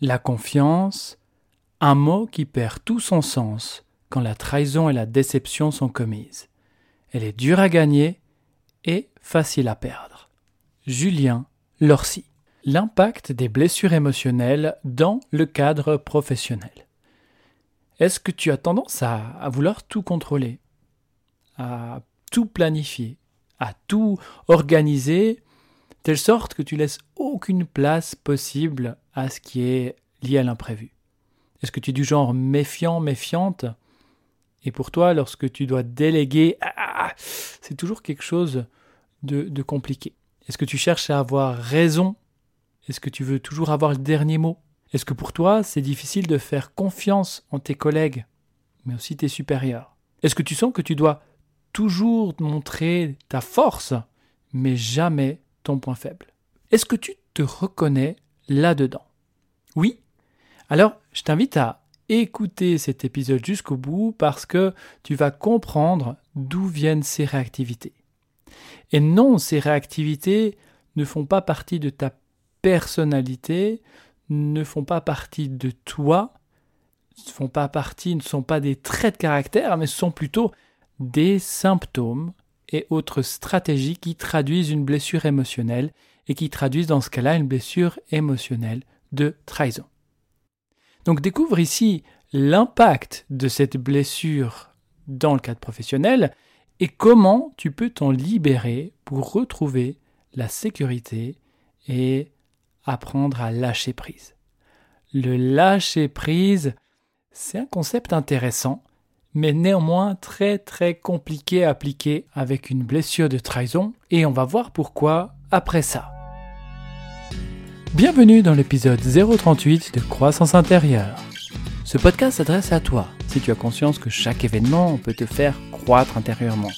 La confiance, un mot qui perd tout son sens quand la trahison et la déception sont commises. Elle est dure à gagner et facile à perdre. Julien Lorcy. L'impact des blessures émotionnelles dans le cadre professionnel. Est-ce que tu as tendance à, à vouloir tout contrôler, à tout planifier, à tout organiser, telle sorte que tu laisses aucune place possible à ce qui est lié à l'imprévu. Est-ce que tu es du genre méfiant, méfiante? Et pour toi, lorsque tu dois déléguer, ah, ah, ah, c'est toujours quelque chose de, de compliqué. Est-ce que tu cherches à avoir raison? Est-ce que tu veux toujours avoir le dernier mot? Est-ce que pour toi, c'est difficile de faire confiance en tes collègues, mais aussi tes supérieurs? Est-ce que tu sens que tu dois toujours montrer ta force, mais jamais ton point faible. Est-ce que tu te reconnais là-dedans? Oui. Alors, je t'invite à écouter cet épisode jusqu'au bout parce que tu vas comprendre d'où viennent ces réactivités. Et non, ces réactivités ne font pas partie de ta personnalité ne font pas partie de toi, ne font pas partie, ne sont pas des traits de caractère, mais sont plutôt des symptômes et autres stratégies qui traduisent une blessure émotionnelle et qui traduisent dans ce cas-là une blessure émotionnelle de trahison. Donc découvre ici l'impact de cette blessure dans le cadre professionnel et comment tu peux t'en libérer pour retrouver la sécurité et apprendre à lâcher prise. Le lâcher prise, c'est un concept intéressant, mais néanmoins très très compliqué à appliquer avec une blessure de trahison, et on va voir pourquoi après ça. Bienvenue dans l'épisode 038 de Croissance intérieure. Ce podcast s'adresse à toi si tu as conscience que chaque événement peut te faire croître intérieurement.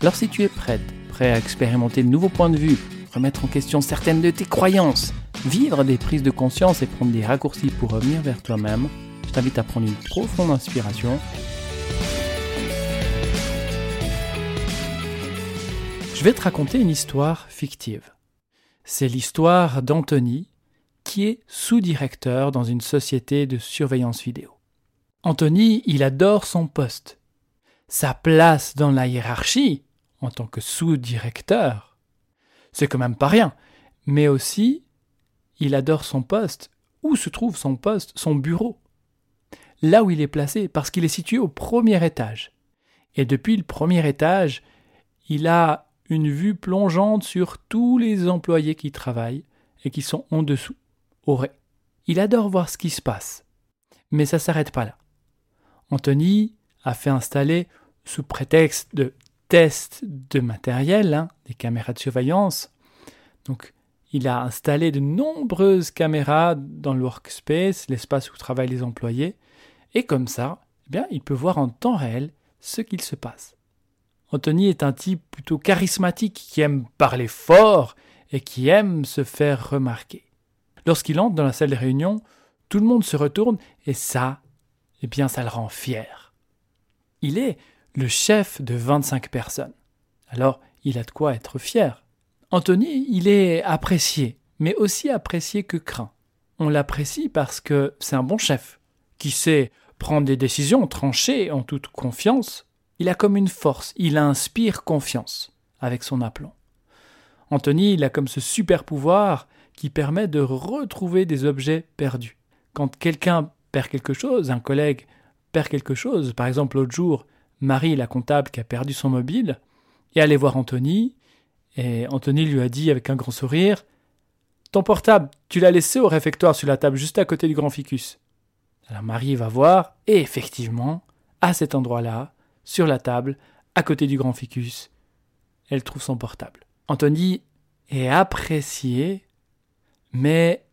Alors si tu es prête, prêt à expérimenter de nouveaux points de vue, remettre en question certaines de tes croyances, vivre des prises de conscience et prendre des raccourcis pour revenir vers toi-même, je t'invite à prendre une profonde inspiration. Je vais te raconter une histoire fictive. C'est l'histoire d'Anthony, qui est sous-directeur dans une société de surveillance vidéo. Anthony, il adore son poste. Sa place dans la hiérarchie, en tant que sous-directeur, c'est quand même pas rien, mais aussi il adore son poste. Où se trouve son poste, son bureau? Là où il est placé, parce qu'il est situé au premier étage. Et depuis le premier étage, il a une vue plongeante sur tous les employés qui travaillent et qui sont en dessous, au. Il adore voir ce qui se passe. Mais ça s'arrête pas là. Anthony a fait installer, sous prétexte de test de matériel, hein, des caméras de surveillance, donc il a installé de nombreuses caméras dans le workspace, l'espace où travaillent les employés, et comme ça, eh bien, il peut voir en temps réel ce qu'il se passe. Anthony est un type plutôt charismatique qui aime parler fort et qui aime se faire remarquer. Lorsqu'il entre dans la salle de réunion, tout le monde se retourne et ça, eh bien, ça le rend fier. Il est le chef de 25 personnes. Alors, il a de quoi être fier. Anthony, il est apprécié, mais aussi apprécié que craint. On l'apprécie parce que c'est un bon chef, qui sait prendre des décisions tranchées en toute confiance. Il a comme une force, il inspire confiance avec son aplomb. Anthony, il a comme ce super pouvoir qui permet de retrouver des objets perdus. Quand quelqu'un perd quelque chose, un collègue perd quelque chose, par exemple l'autre jour, Marie, la comptable, qui a perdu son mobile, et allait voir Anthony, et Anthony lui a dit avec un grand sourire Ton portable, tu l'as laissé au réfectoire sur la table juste à côté du grand ficus. Alors Marie va voir, et effectivement, à cet endroit-là, sur la table, à côté du grand ficus, elle trouve son portable. Anthony est apprécié, mais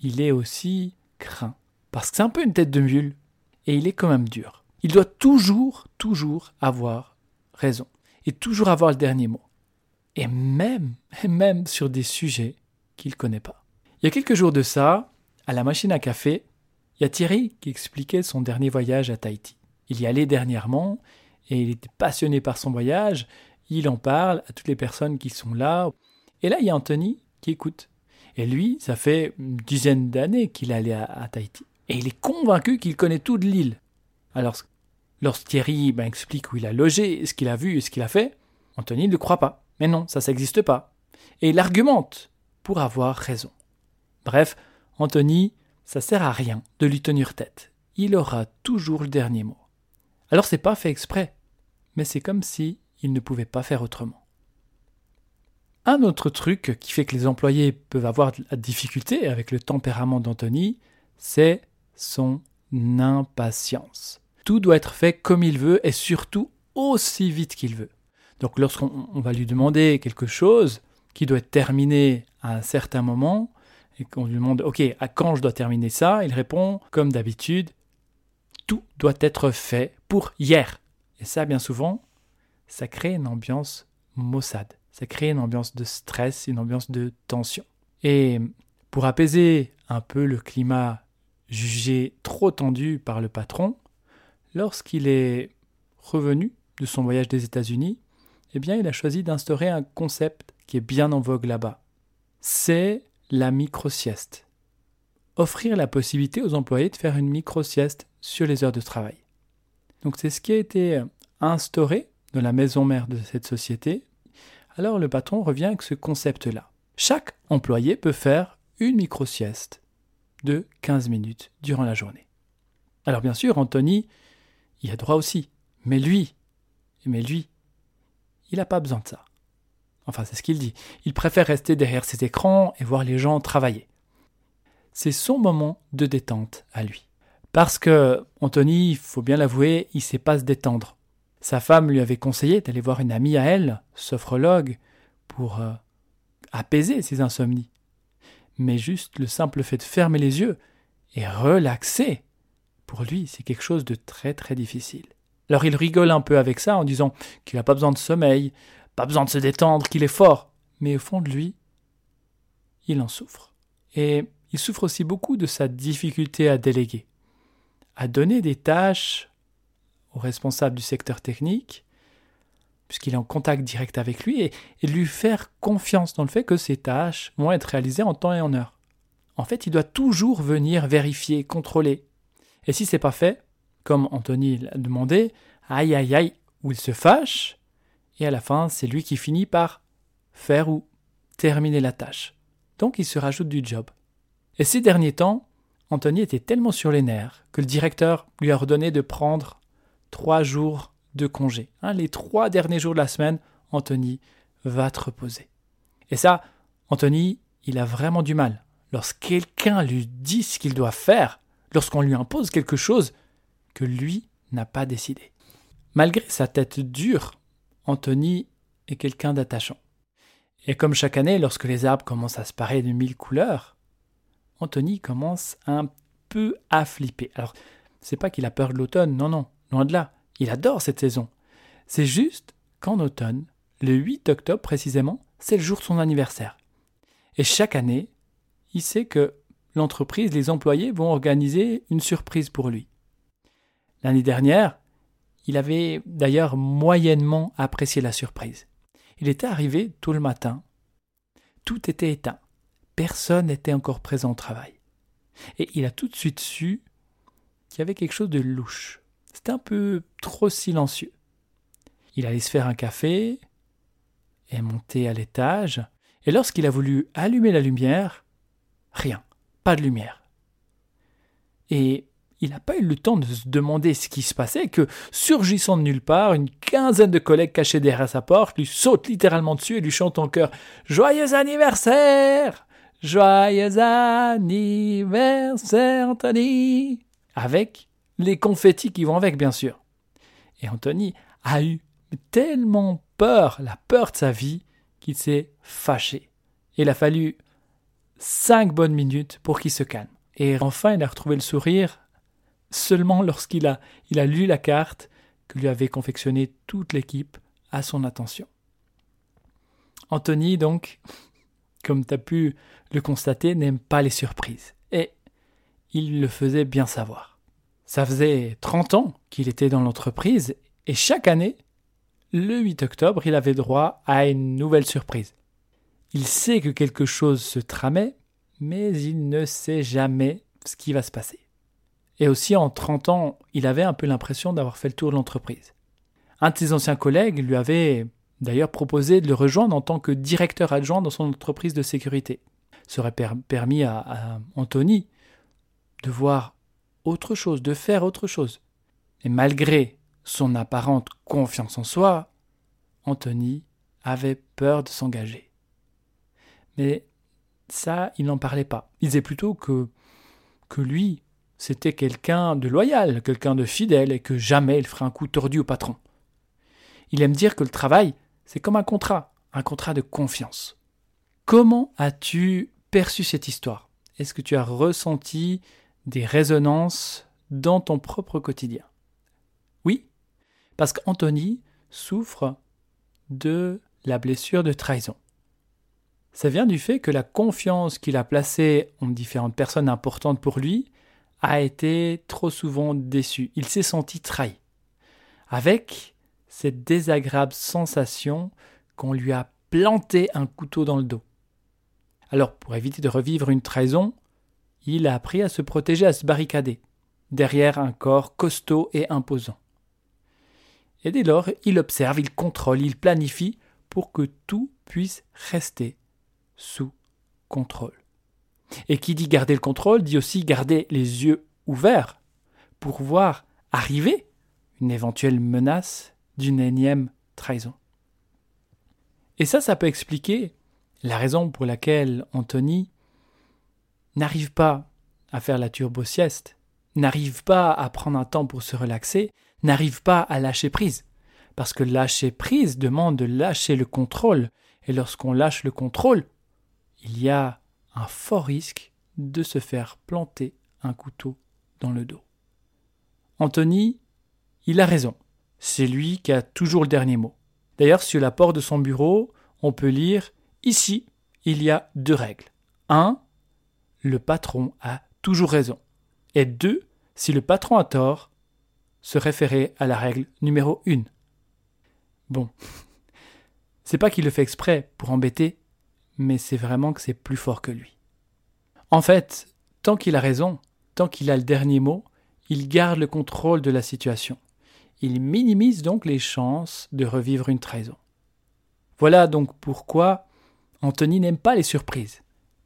il est aussi craint. Parce que c'est un peu une tête de mule, et il est quand même dur. Il doit toujours, toujours avoir raison, et toujours avoir le dernier mot et même, même sur des sujets qu'il ne connaît pas. Il y a quelques jours de ça, à la machine à café, il y a Thierry qui expliquait son dernier voyage à Tahiti. Il y allait dernièrement et il était passionné par son voyage. Il en parle à toutes les personnes qui sont là. Et là, il y a Anthony qui écoute. Et lui, ça fait une dizaine d'années qu'il est allé à, Tahiti. Et il est convaincu qu'il connaît toute l'île. Alors, lorsque Thierry ben, explique où il a logé, ce qu'il a vu et ce qu'il a fait, Anthony ne le croit pas. Mais non, ça, ça n'existe pas. Et il argumente pour avoir raison. Bref, Anthony, ça sert à rien de lui tenir tête. Il aura toujours le dernier mot. Alors c'est pas fait exprès, mais c'est comme si il ne pouvait pas faire autrement. Un autre truc qui fait que les employés peuvent avoir de la difficulté avec le tempérament d'Anthony, c'est son impatience. Tout doit être fait comme il veut et surtout aussi vite qu'il veut. Donc lorsqu'on va lui demander quelque chose qui doit être terminé à un certain moment, et qu'on lui demande OK, à quand je dois terminer ça? Il répond, comme d'habitude, tout doit être fait pour hier. Et ça, bien souvent, ça crée une ambiance maussade. Ça crée une ambiance de stress, une ambiance de tension. Et pour apaiser un peu le climat jugé trop tendu par le patron, lorsqu'il est revenu de son voyage des États-Unis, eh bien, il a choisi d'instaurer un concept qui est bien en vogue là-bas. C'est la micro-sieste. Offrir la possibilité aux employés de faire une micro-sieste sur les heures de travail. Donc c'est ce qui a été instauré dans la maison mère de cette société. Alors le patron revient avec ce concept-là. Chaque employé peut faire une micro-sieste de 15 minutes durant la journée. Alors bien sûr, Anthony y a droit aussi. Mais lui, mais lui, il n'a pas besoin de ça. Enfin, c'est ce qu'il dit. Il préfère rester derrière ses écrans et voir les gens travailler. C'est son moment de détente à lui. Parce que Anthony, il faut bien l'avouer, il sait pas se détendre. Sa femme lui avait conseillé d'aller voir une amie à elle, sophrologue, pour euh, apaiser ses insomnies. Mais juste le simple fait de fermer les yeux et relaxer, pour lui, c'est quelque chose de très très difficile. Alors il rigole un peu avec ça en disant qu'il n'a pas besoin de sommeil, pas besoin de se détendre, qu'il est fort. Mais au fond de lui, il en souffre. Et il souffre aussi beaucoup de sa difficulté à déléguer, à donner des tâches aux responsables du secteur technique, puisqu'il est en contact direct avec lui, et, lui faire confiance dans le fait que ces tâches vont être réalisées en temps et en heure. En fait, il doit toujours venir vérifier, contrôler. Et si c'est pas fait, comme Anthony l'a demandé, aïe aïe aïe, ou il se fâche, et à la fin, c'est lui qui finit par faire ou terminer la tâche. Donc il se rajoute du job. Et ces derniers temps, Anthony était tellement sur les nerfs que le directeur lui a ordonné de prendre trois jours de congé. Hein, les trois derniers jours de la semaine, Anthony va te reposer. Et ça, Anthony, il a vraiment du mal. Lorsque quelqu'un lui dit ce qu'il doit faire, lorsqu'on lui impose quelque chose que lui n'a pas décidé. Malgré sa tête dure, Anthony est quelqu'un d'attachant. Et comme chaque année, lorsque les arbres commencent à se parer de mille couleurs, Anthony commence un peu à flipper. Alors, c'est pas qu'il a peur de l'automne, non, non, loin de là. Il adore cette saison. C'est juste qu'en automne, le 8 octobre précisément, c'est le jour de son anniversaire. Et chaque année, il sait que l'entreprise, les employés vont organiser une surprise pour lui. L'année dernière, il avait d'ailleurs moyennement apprécié la surprise. Il était arrivé tout le matin. Tout était éteint. Personne n'était encore présent au travail. Et il a tout de suite su qu'il y avait quelque chose de louche. C'était un peu trop silencieux. Il allait se faire un café et monter à l'étage. Et lorsqu'il a voulu allumer la lumière, rien, pas de lumière. Et il n'a pas eu le temps de se demander ce qui se passait que, surgissant de nulle part, une quinzaine de collègues cachés derrière sa porte lui sautent littéralement dessus et lui chantent en chœur Joyeux anniversaire Joyeux anniversaire, Anthony Avec les confettis qui vont avec, bien sûr. Et Anthony a eu tellement peur, la peur de sa vie, qu'il s'est fâché. Il a fallu cinq bonnes minutes pour qu'il se calme. Et enfin, il a retrouvé le sourire seulement lorsqu'il a, a lu la carte que lui avait confectionnée toute l'équipe à son attention. Anthony, donc, comme tu as pu le constater, n'aime pas les surprises. Et il le faisait bien savoir. Ça faisait 30 ans qu'il était dans l'entreprise et chaque année, le 8 octobre, il avait droit à une nouvelle surprise. Il sait que quelque chose se tramait, mais il ne sait jamais ce qui va se passer. Et aussi, en 30 ans, il avait un peu l'impression d'avoir fait le tour de l'entreprise. Un de ses anciens collègues lui avait d'ailleurs proposé de le rejoindre en tant que directeur adjoint dans son entreprise de sécurité. Ça aurait permis à, à Anthony de voir autre chose, de faire autre chose. Et malgré son apparente confiance en soi, Anthony avait peur de s'engager. Mais ça, il n'en parlait pas. Il disait plutôt que, que lui, c'était quelqu'un de loyal, quelqu'un de fidèle, et que jamais il ferait un coup tordu au patron. Il aime dire que le travail, c'est comme un contrat, un contrat de confiance. Comment as-tu perçu cette histoire? Est-ce que tu as ressenti des résonances dans ton propre quotidien? Oui, parce qu'Anthony souffre de la blessure de trahison. Ça vient du fait que la confiance qu'il a placée en différentes personnes importantes pour lui a été trop souvent déçue. Il s'est senti trahi. Avec cette désagréable sensation qu'on lui a planté un couteau dans le dos. Alors, pour éviter de revivre une trahison, il a appris à se protéger, à se barricader, derrière un corps costaud et imposant. Et dès lors, il observe, il contrôle, il planifie pour que tout puisse rester sous contrôle. Et qui dit garder le contrôle dit aussi garder les yeux ouverts pour voir arriver une éventuelle menace d'une énième trahison. Et ça, ça peut expliquer la raison pour laquelle Anthony n'arrive pas à faire la turbo-sieste, n'arrive pas à prendre un temps pour se relaxer, n'arrive pas à lâcher prise. Parce que lâcher prise demande de lâcher le contrôle, et lorsqu'on lâche le contrôle, il y a un fort risque de se faire planter un couteau dans le dos. Anthony, il a raison. C'est lui qui a toujours le dernier mot. D'ailleurs, sur la porte de son bureau, on peut lire Ici, il y a deux règles. 1. Le patron a toujours raison. Et 2. Si le patron a tort, se référer à la règle numéro 1. Bon. C'est pas qu'il le fait exprès pour embêter, mais c'est vraiment que c'est plus fort que lui. En fait, tant qu'il a raison, tant qu'il a le dernier mot, il garde le contrôle de la situation. Il minimise donc les chances de revivre une trahison. Voilà donc pourquoi Anthony n'aime pas les surprises,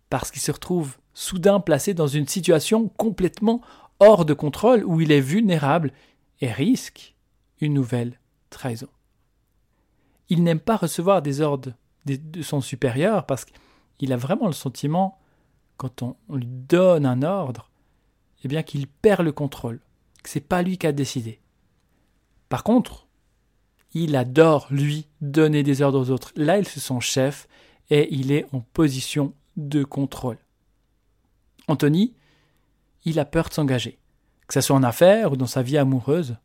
parce qu'il se retrouve soudain placé dans une situation complètement hors de contrôle où il est vulnérable et risque une nouvelle trahison. Il n'aime pas recevoir des ordres de son supérieur parce qu'il a vraiment le sentiment, quand on, lui donne un ordre, eh bien qu'il perd le contrôle, que c'est pas lui qui a décidé. Par contre, il adore, lui, donner des ordres aux autres. Là, il se sent chef et il est en position de contrôle. Anthony, il a peur de s'engager, que ce soit en affaires ou dans sa vie amoureuse,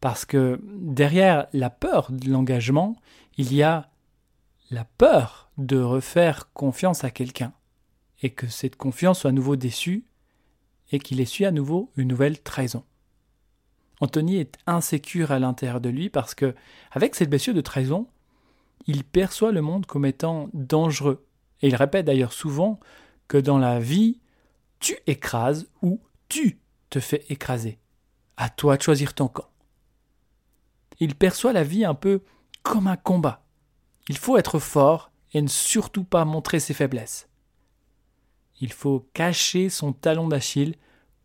parce que derrière la peur de l'engagement, il y a la peur de refaire confiance à quelqu'un, et que cette confiance soit à nouveau déçue, et qu'il essuie à nouveau une nouvelle trahison. Anthony est insécure à l'intérieur de lui parce que, avec cette blessure de trahison, il perçoit le monde comme étant dangereux. Et il répète d'ailleurs souvent que dans la vie, tu écrases ou tu te fais écraser. À toi de choisir ton camp. Il perçoit la vie un peu comme un combat. Il faut être fort et ne surtout pas montrer ses faiblesses. Il faut cacher son talon d'Achille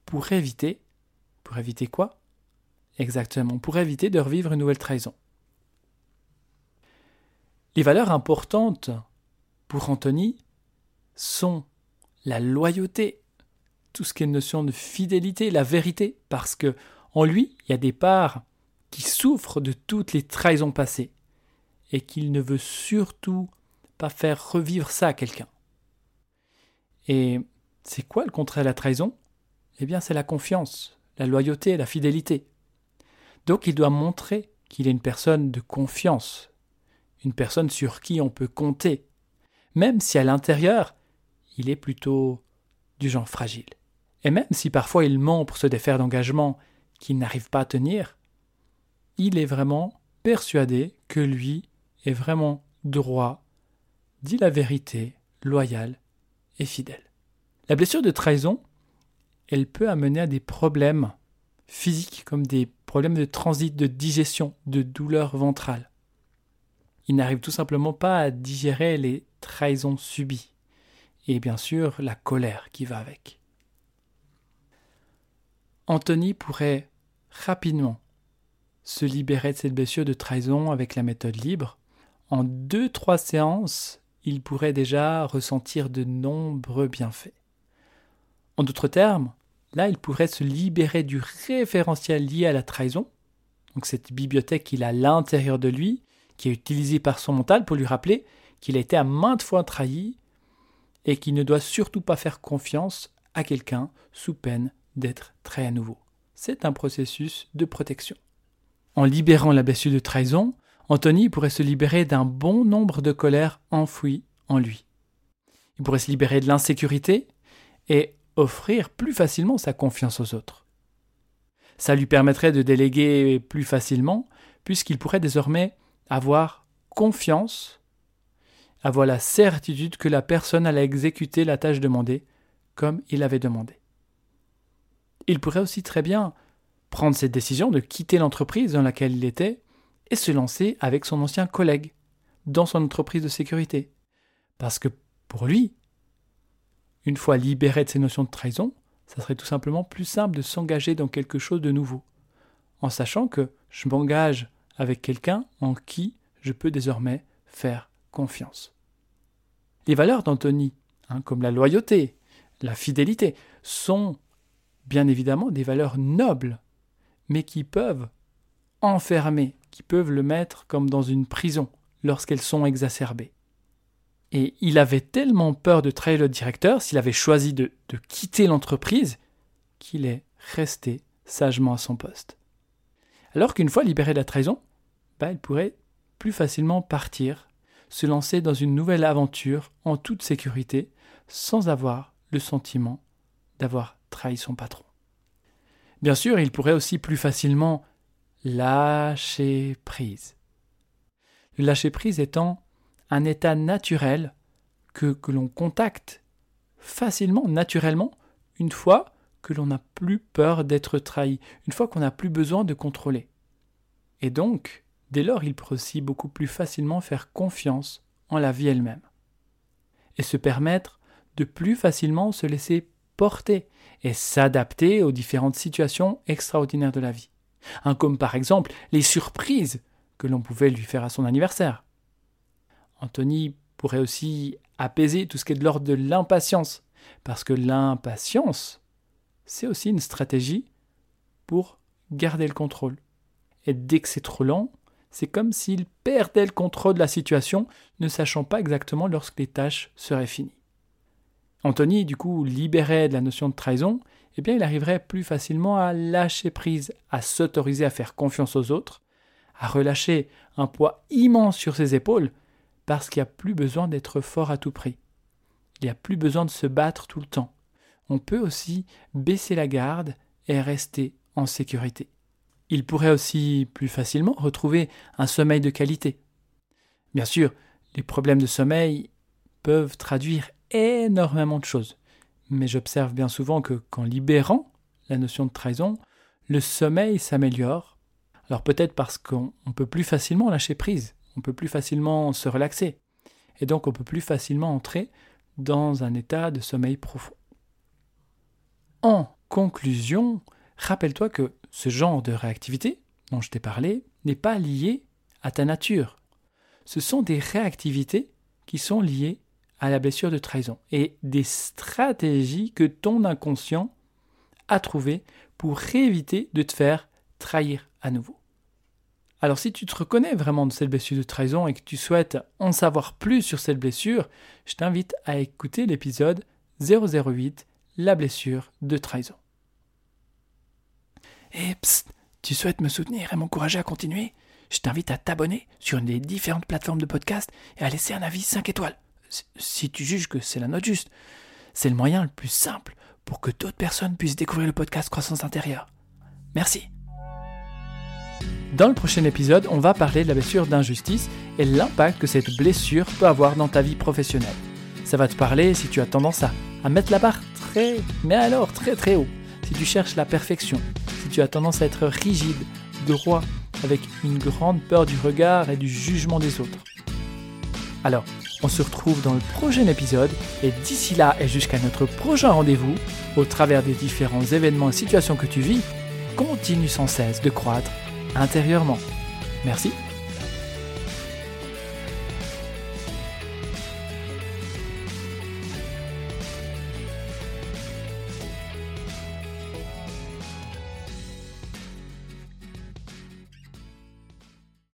pour éviter. Pour éviter quoi? Exactement, pour éviter de revivre une nouvelle trahison. Les valeurs importantes pour Anthony sont la loyauté, tout ce qui est une notion de fidélité, la vérité, parce que en lui, il y a des parts qui souffrent de toutes les trahisons passées et qu'il ne veut surtout pas faire revivre ça à quelqu'un. Et c'est quoi le contraire de la trahison? Eh bien, c'est la confiance, la loyauté, la fidélité. Donc il doit montrer qu'il est une personne de confiance, une personne sur qui on peut compter, même si à l'intérieur, il est plutôt du genre fragile. Et même si parfois il ment pour se défaire d'engagements qu'il n'arrive pas à tenir, il est vraiment persuadé que lui est vraiment droit, dit la vérité, loyal et fidèle. La blessure de trahison, elle peut amener à des problèmes physiques comme des de transit, de digestion, de douleur ventrale. Il n'arrive tout simplement pas à digérer les trahisons subies et bien sûr la colère qui va avec. Anthony pourrait rapidement se libérer de cette blessure de trahison avec la méthode libre. En deux, trois séances, il pourrait déjà ressentir de nombreux bienfaits. En d'autres termes, là, il pourrait se libérer du référentiel lié à la trahison, donc cette bibliothèque qu'il a à l'intérieur de lui, qui est utilisée par son mental pour lui rappeler qu'il a été à maintes fois trahi et qu'il ne doit surtout pas faire confiance à quelqu'un sous peine d'être trahi à nouveau. C'est un processus de protection. En libérant la blessure de trahison, Anthony pourrait se libérer d'un bon nombre de colères enfouies en lui. Il pourrait se libérer de l'insécurité et offrir plus facilement sa confiance aux autres. Ça lui permettrait de déléguer plus facilement, puisqu'il pourrait désormais avoir confiance, avoir la certitude que la personne allait exécuter la tâche demandée comme il avait demandé. Il pourrait aussi très bien prendre cette décision de quitter l'entreprise dans laquelle il était et se lancer avec son ancien collègue dans son entreprise de sécurité. Parce que pour lui, une fois libéré de ces notions de trahison, ça serait tout simplement plus simple de s'engager dans quelque chose de nouveau, en sachant que je m'engage avec quelqu'un en qui je peux désormais faire confiance. Les valeurs d'Anthony, hein, comme la loyauté, la fidélité, sont bien évidemment des valeurs nobles mais qui peuvent enfermer, qui peuvent le mettre comme dans une prison lorsqu'elles sont exacerbées. Et il avait tellement peur de trahir le directeur s'il avait choisi de, quitter l'entreprise qu'il est resté sagement à son poste. Alors qu'une fois libéré de la trahison, bah, il pourrait plus facilement partir, se lancer dans une nouvelle aventure en toute sécurité, sans avoir le sentiment d'avoir trahi son patron. Bien sûr, il pourrait aussi plus facilement lâcher prise. Le lâcher prise étant un état naturel que, l'on contacte facilement, naturellement, une fois que l'on n'a plus peur d'être trahi, une fois qu'on n'a plus besoin de contrôler. Et donc, dès lors, il peut aussi beaucoup plus facilement faire confiance en la vie elle-même. Et se permettre de plus facilement se laisser porter et s'adapter aux différentes situations extraordinaires de la vie. comme par exemple les surprises que l'on pouvait lui faire à son anniversaire. Anthony pourrait aussi apaiser tout ce qui est de l'ordre de l'impatience, parce que l'impatience, c'est aussi une stratégie pour garder le contrôle. Et dès que c'est trop lent, c'est comme s'il perdait le contrôle de la situation, ne sachant pas exactement lorsque les tâches seraient finies. Anthony, du coup, libéré de la notion de trahison, eh bien, il arriverait plus facilement à lâcher prise, à s'autoriser à faire confiance aux autres, à relâcher un poids immense sur ses épaules, parce qu'il n'y a plus besoin d'être fort à tout prix. Il n'y a plus besoin de se battre tout le temps. On peut aussi baisser la garde et rester en sécurité. Il pourrait aussi plus facilement retrouver un sommeil de qualité. Bien sûr, les problèmes de sommeil peuvent traduire énormément de choses. Mais j'observe bien souvent que qu'en libérant la notion de trahison, le sommeil s'améliore. Alors peut-être parce qu'on peut plus facilement lâcher prise, on peut plus facilement se relaxer, et donc on peut plus facilement entrer dans un état de sommeil profond. En conclusion, rappelle-toi que ce genre de réactivité dont je t'ai parlé n'est pas lié à ta nature. Ce sont des réactivités qui sont liées à la blessure de trahison et des stratégies que ton inconscient a trouvées pour éviter de te faire trahir à nouveau. Alors si tu te reconnais vraiment de cette blessure de trahison et que tu souhaites en savoir plus sur cette blessure, je t'invite à écouter l'épisode 008, la blessure de trahison. Et eh, psst, tu souhaites me soutenir et m'encourager à continuer? Je t'invite à t'abonner sur une des différentes plateformes de podcast et à laisser un avis 5 étoiles si tu juges que c'est la note juste. C'est le moyen le plus simple pour que d'autres personnes puissent découvrir le podcast Croissance intérieure. Merci. Dans le prochain épisode, on va parler de la blessure d'injustice et l'impact que cette blessure peut avoir dans ta vie professionnelle. Ça va te parler si tu as tendance à, à mettre la barre très, mais alors très très haut. Si tu cherches la perfection, si tu as tendance à être rigide, droit, avec une grande peur du regard et du jugement des autres. Alors, on se retrouve dans le prochain épisode et d'ici là et jusqu'à notre prochain rendez-vous, au travers des différents événements et situations que tu vis, continue sans cesse de croître intérieurement. Merci